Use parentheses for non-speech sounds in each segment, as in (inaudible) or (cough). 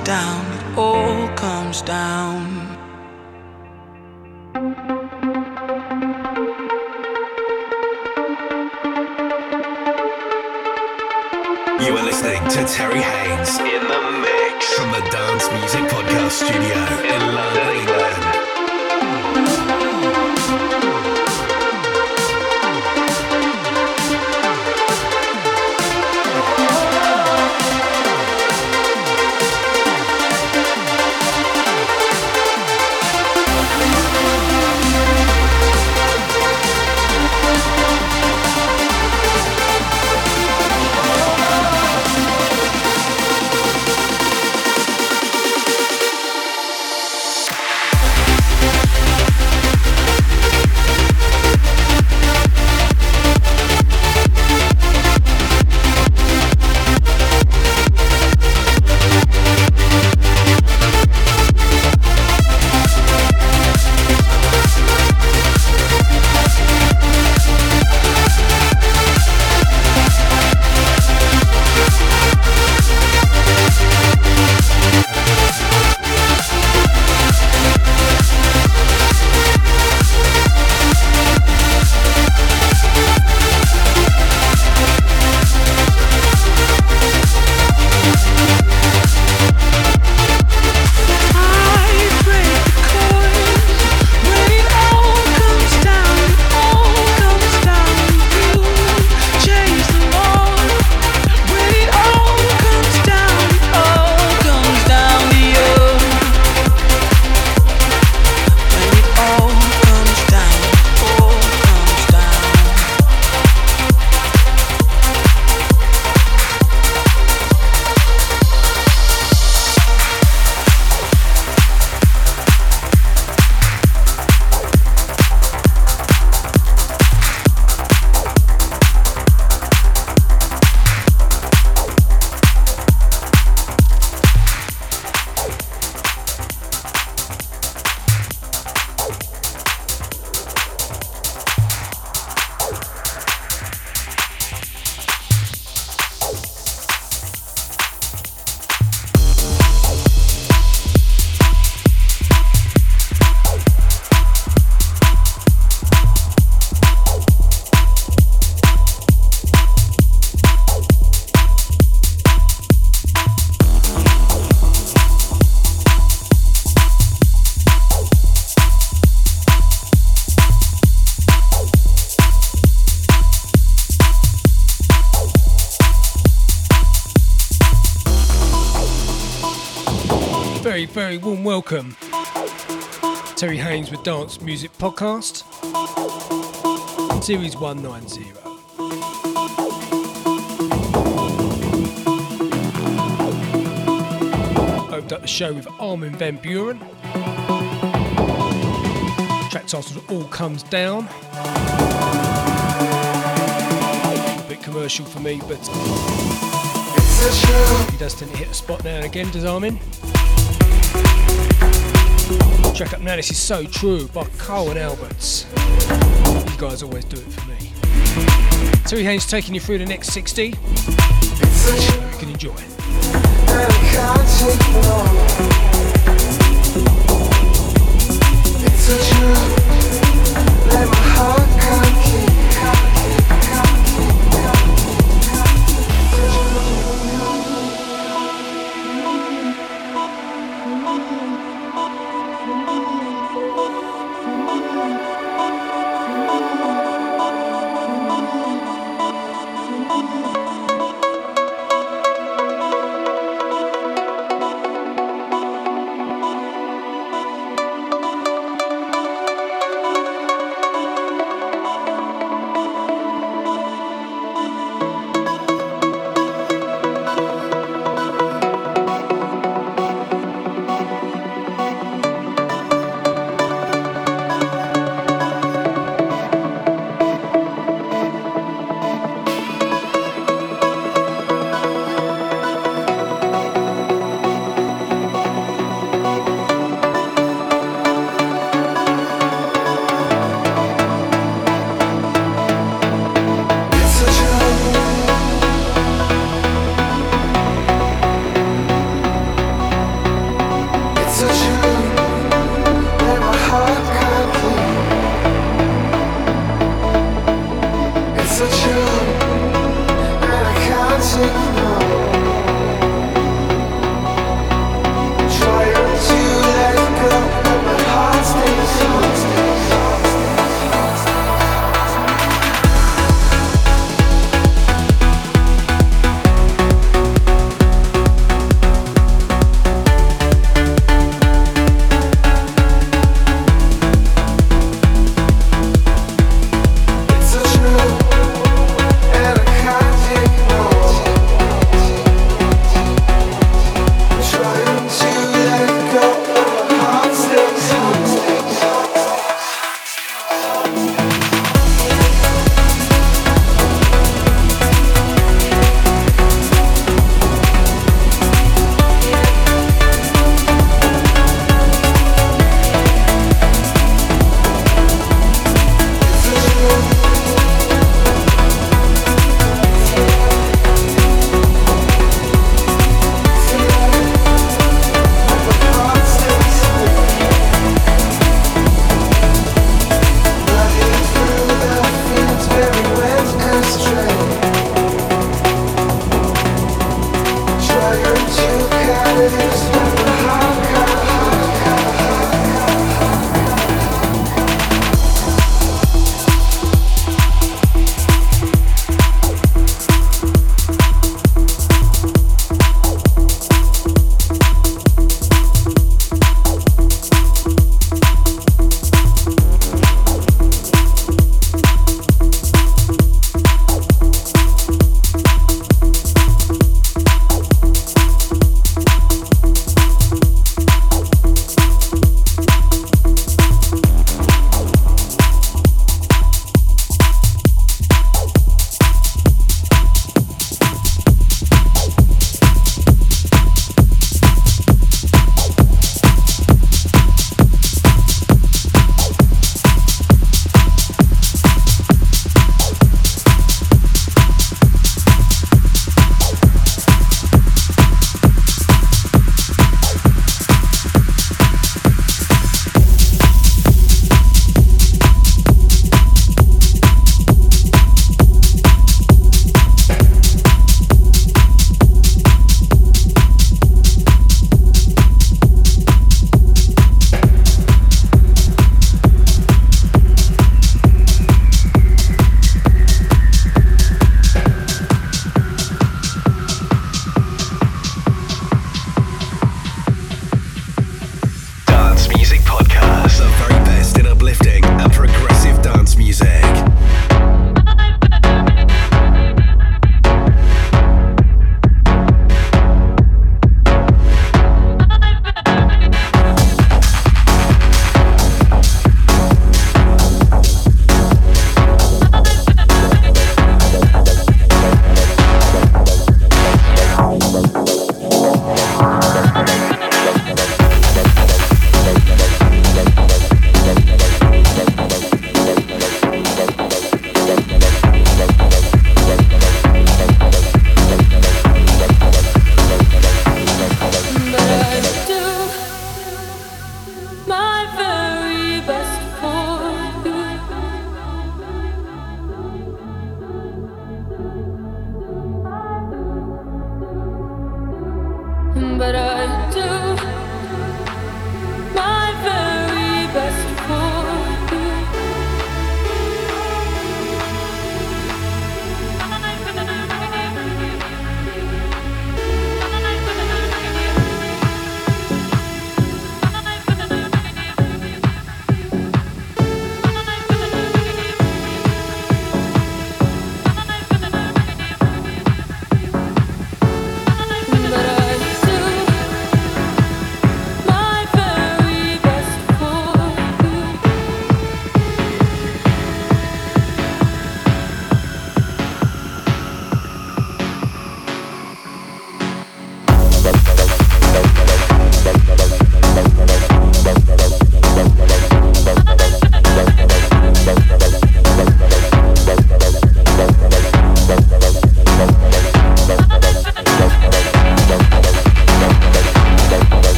comes down, it all comes down. You are listening to Terry Haynes in the mix from the Dance Music Podcast Studio in London, England. Very, warm welcome. Terry Haynes with Dance Music Podcast, Series 190. Opened up the show with Armin Van Buuren. Track title All Comes Down. A bit commercial for me, but he does tend to hit a spot now and again, does Armin? Track up now, this is So True by Carl and Alberts. You guys always do it for me. Terry Haynes taking you through the next 60. You can enjoy.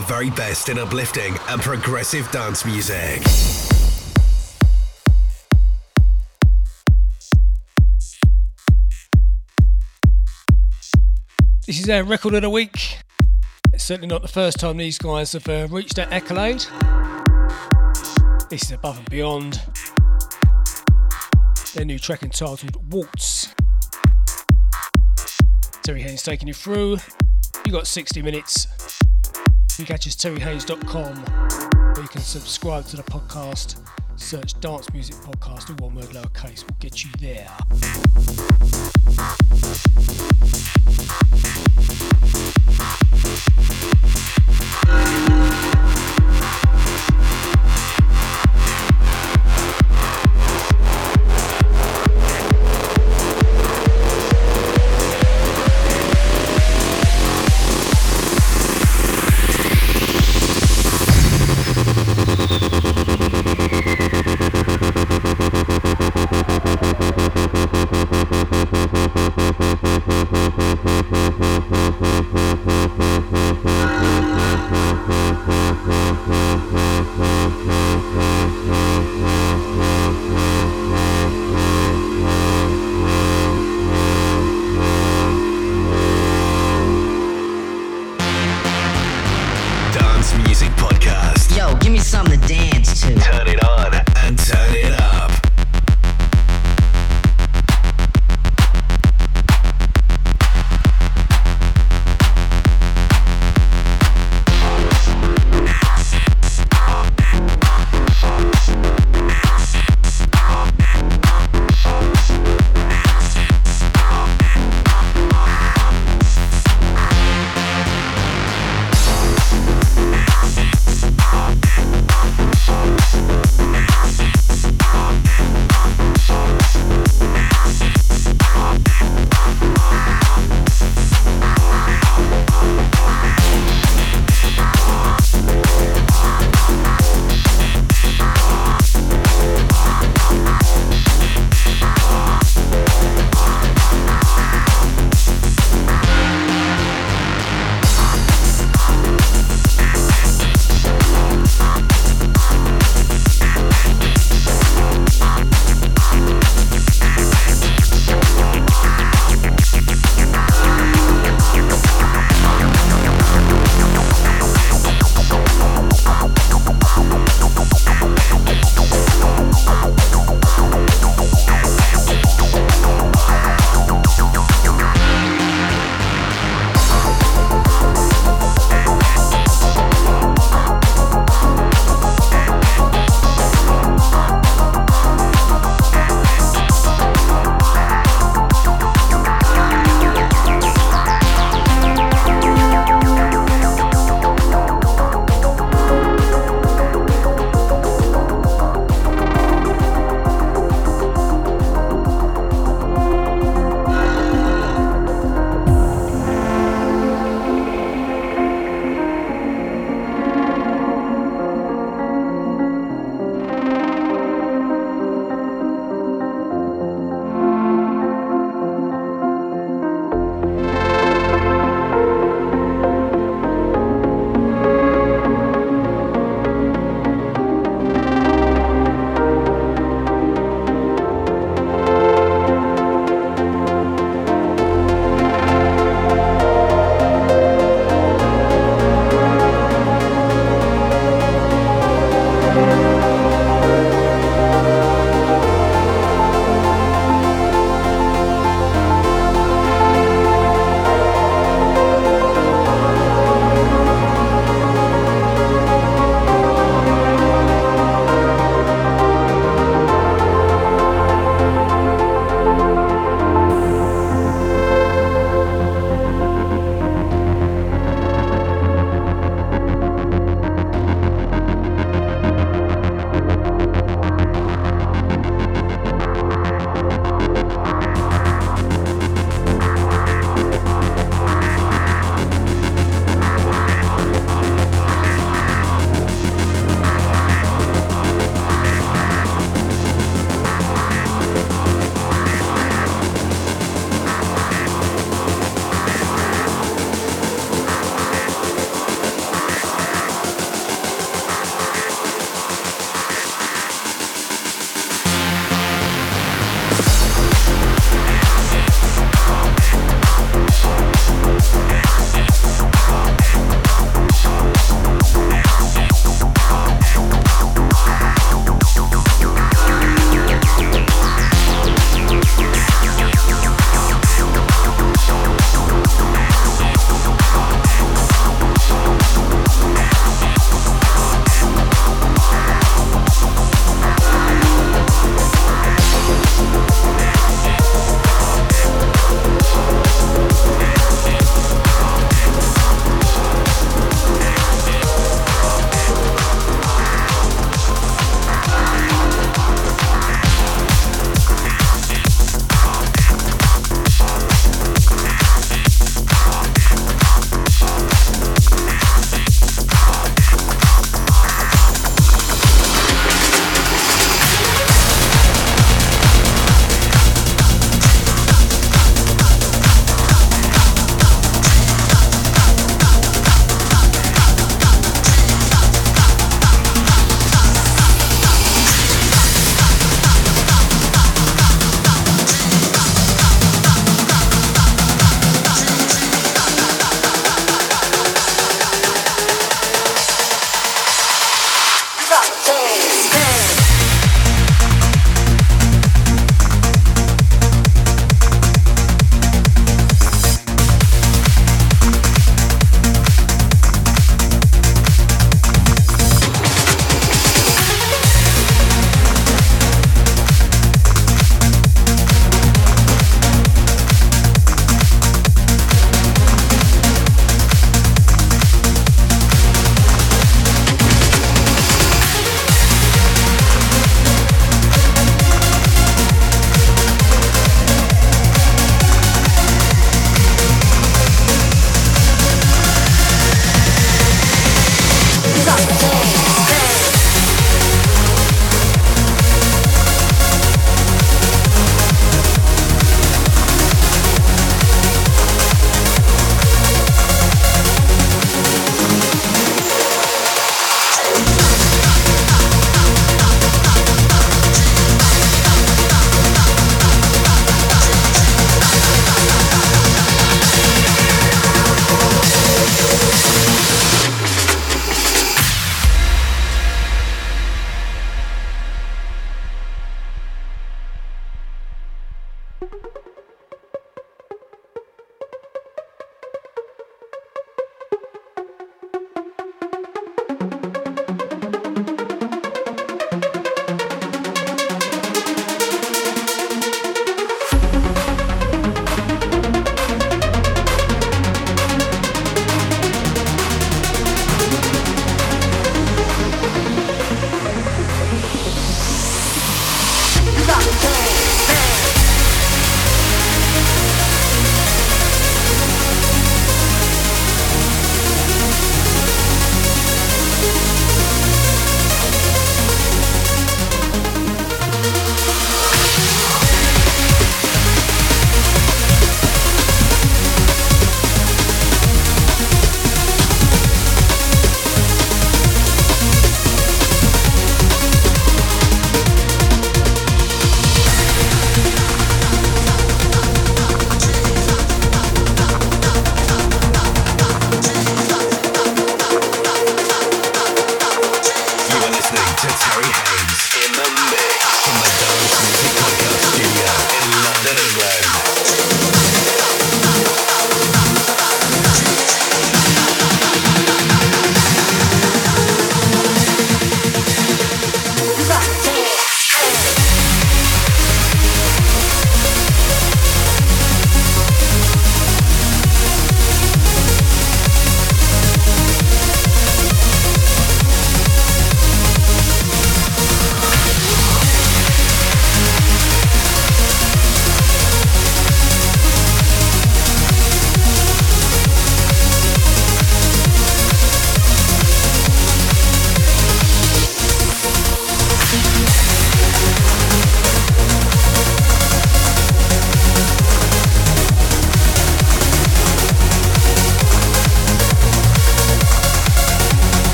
Very best in uplifting and progressive dance music. This is our record of the week. It's certainly not the first time these guys have uh, reached that accolade. This is Above and Beyond. Their new track entitled Waltz. Terry Haynes taking you through you got 60 minutes. You catch us terryhaynes.com where you can subscribe to the podcast. Search Dance Music Podcast, all one word lowercase, will get you there.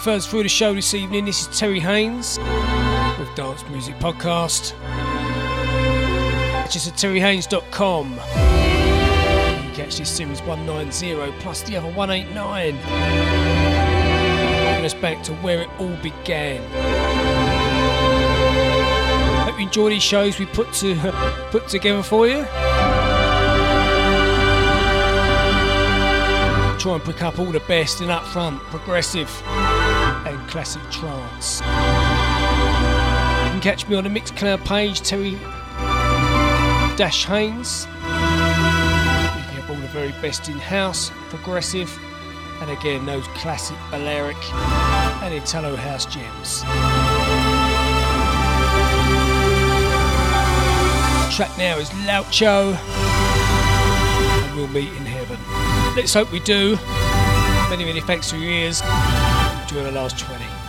Thirds through the show this evening. This is Terry Haynes with Dance Music Podcast. Just at terryhaynes.com. You can catch this series 190 plus the other 189. Bring us back to where it all began. Hope you enjoy these shows we put to (laughs) put together for you. Try and pick up all the best and upfront, progressive and classic trance. You can catch me on the Mixcloud page, Terry Dash Haynes. You can have all the very best in house, progressive, and again those classic Balearic and Italo house gems. track now is Laucho, and we'll meet in heaven. Let's hope we do. Many, many thanks for your ears. Enjoy the last 20.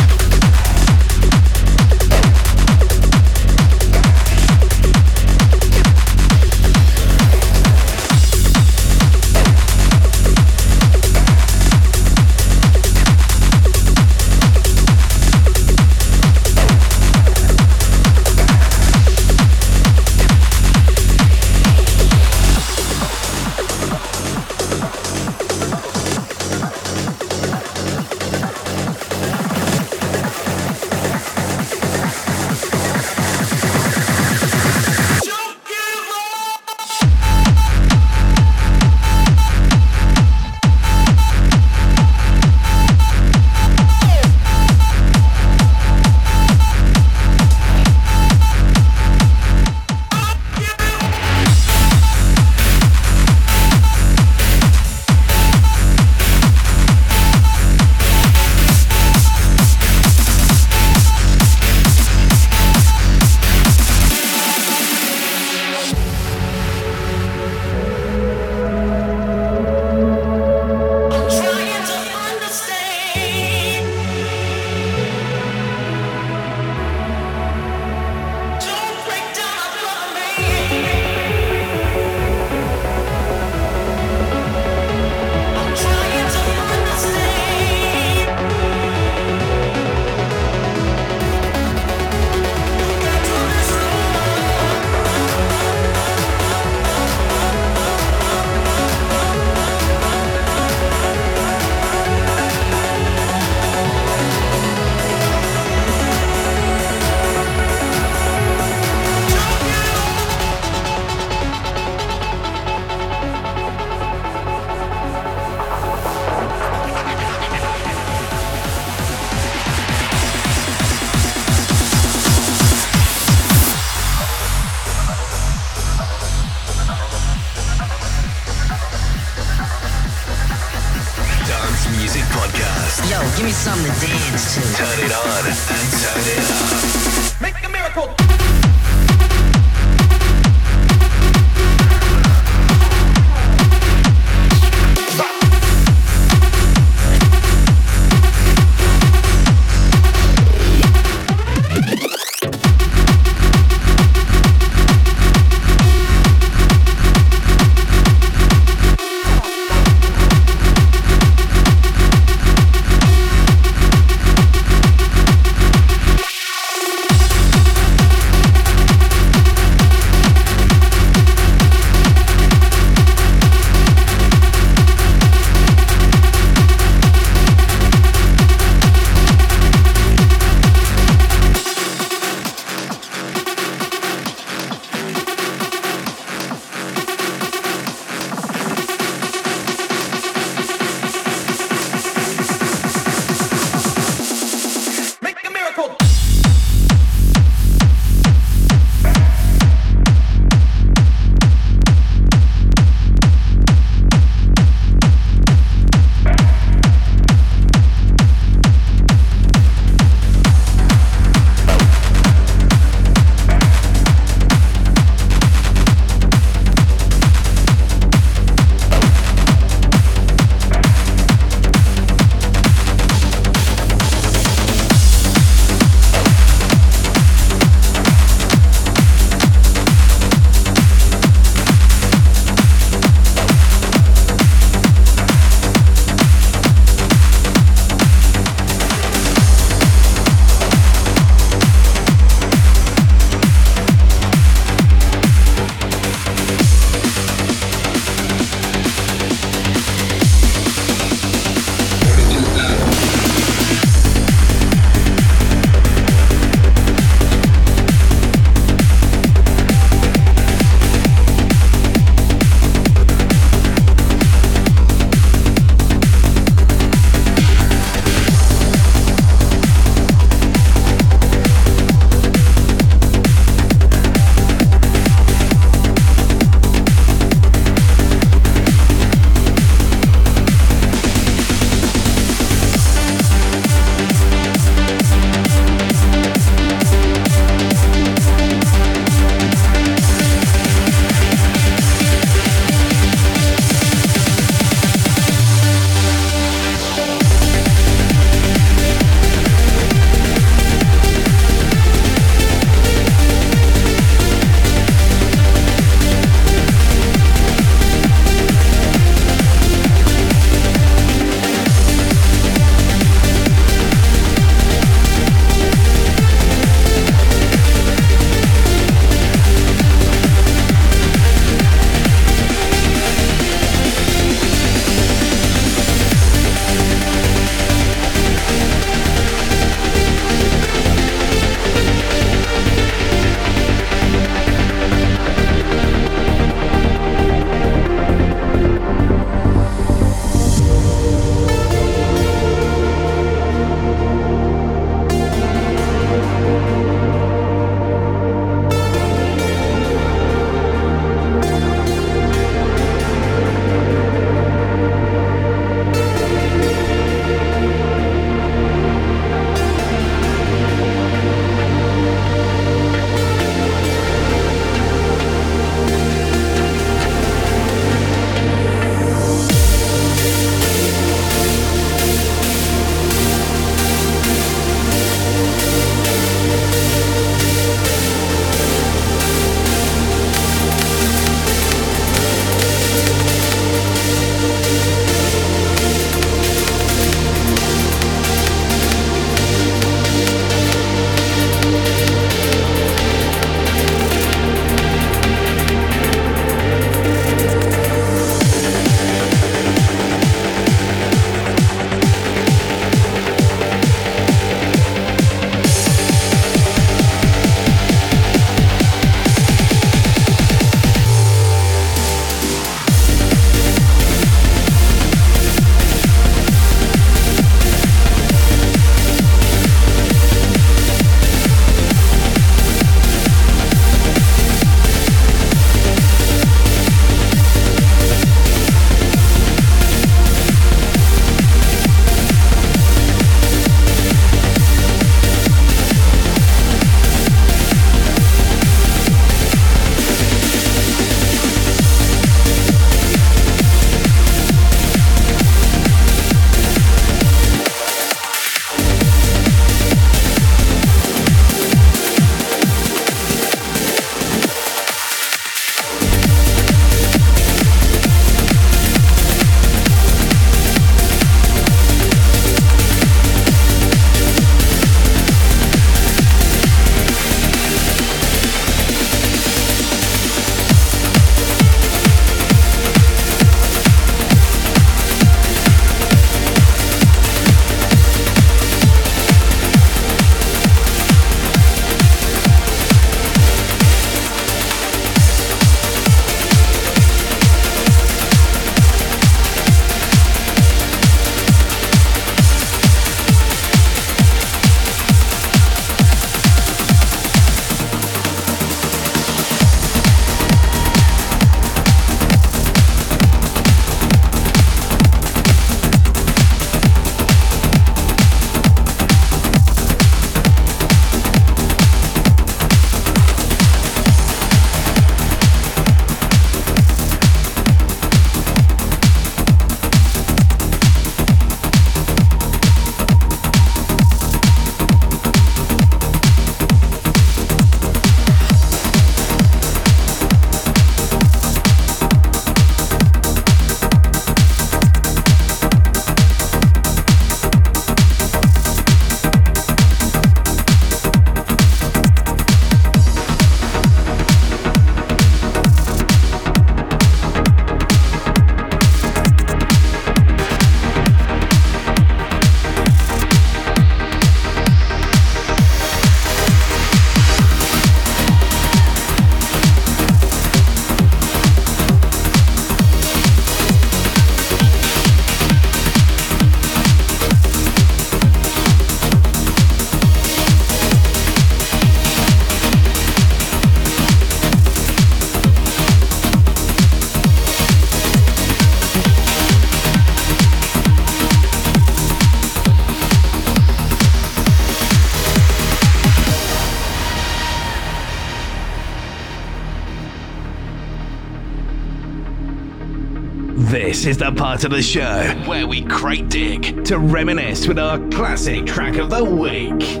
Is the part of the show where we crate dig to reminisce with our classic track of the week.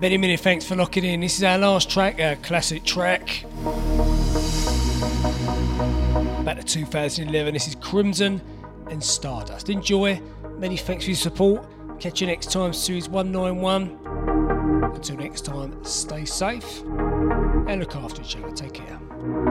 Many, many thanks for locking in. This is our last track, our classic track. Back to 2011. This is Crimson and Stardust. Enjoy. Many thanks for your support. Catch you next time, Series 191. Until next time, stay safe and look after each other. Take care.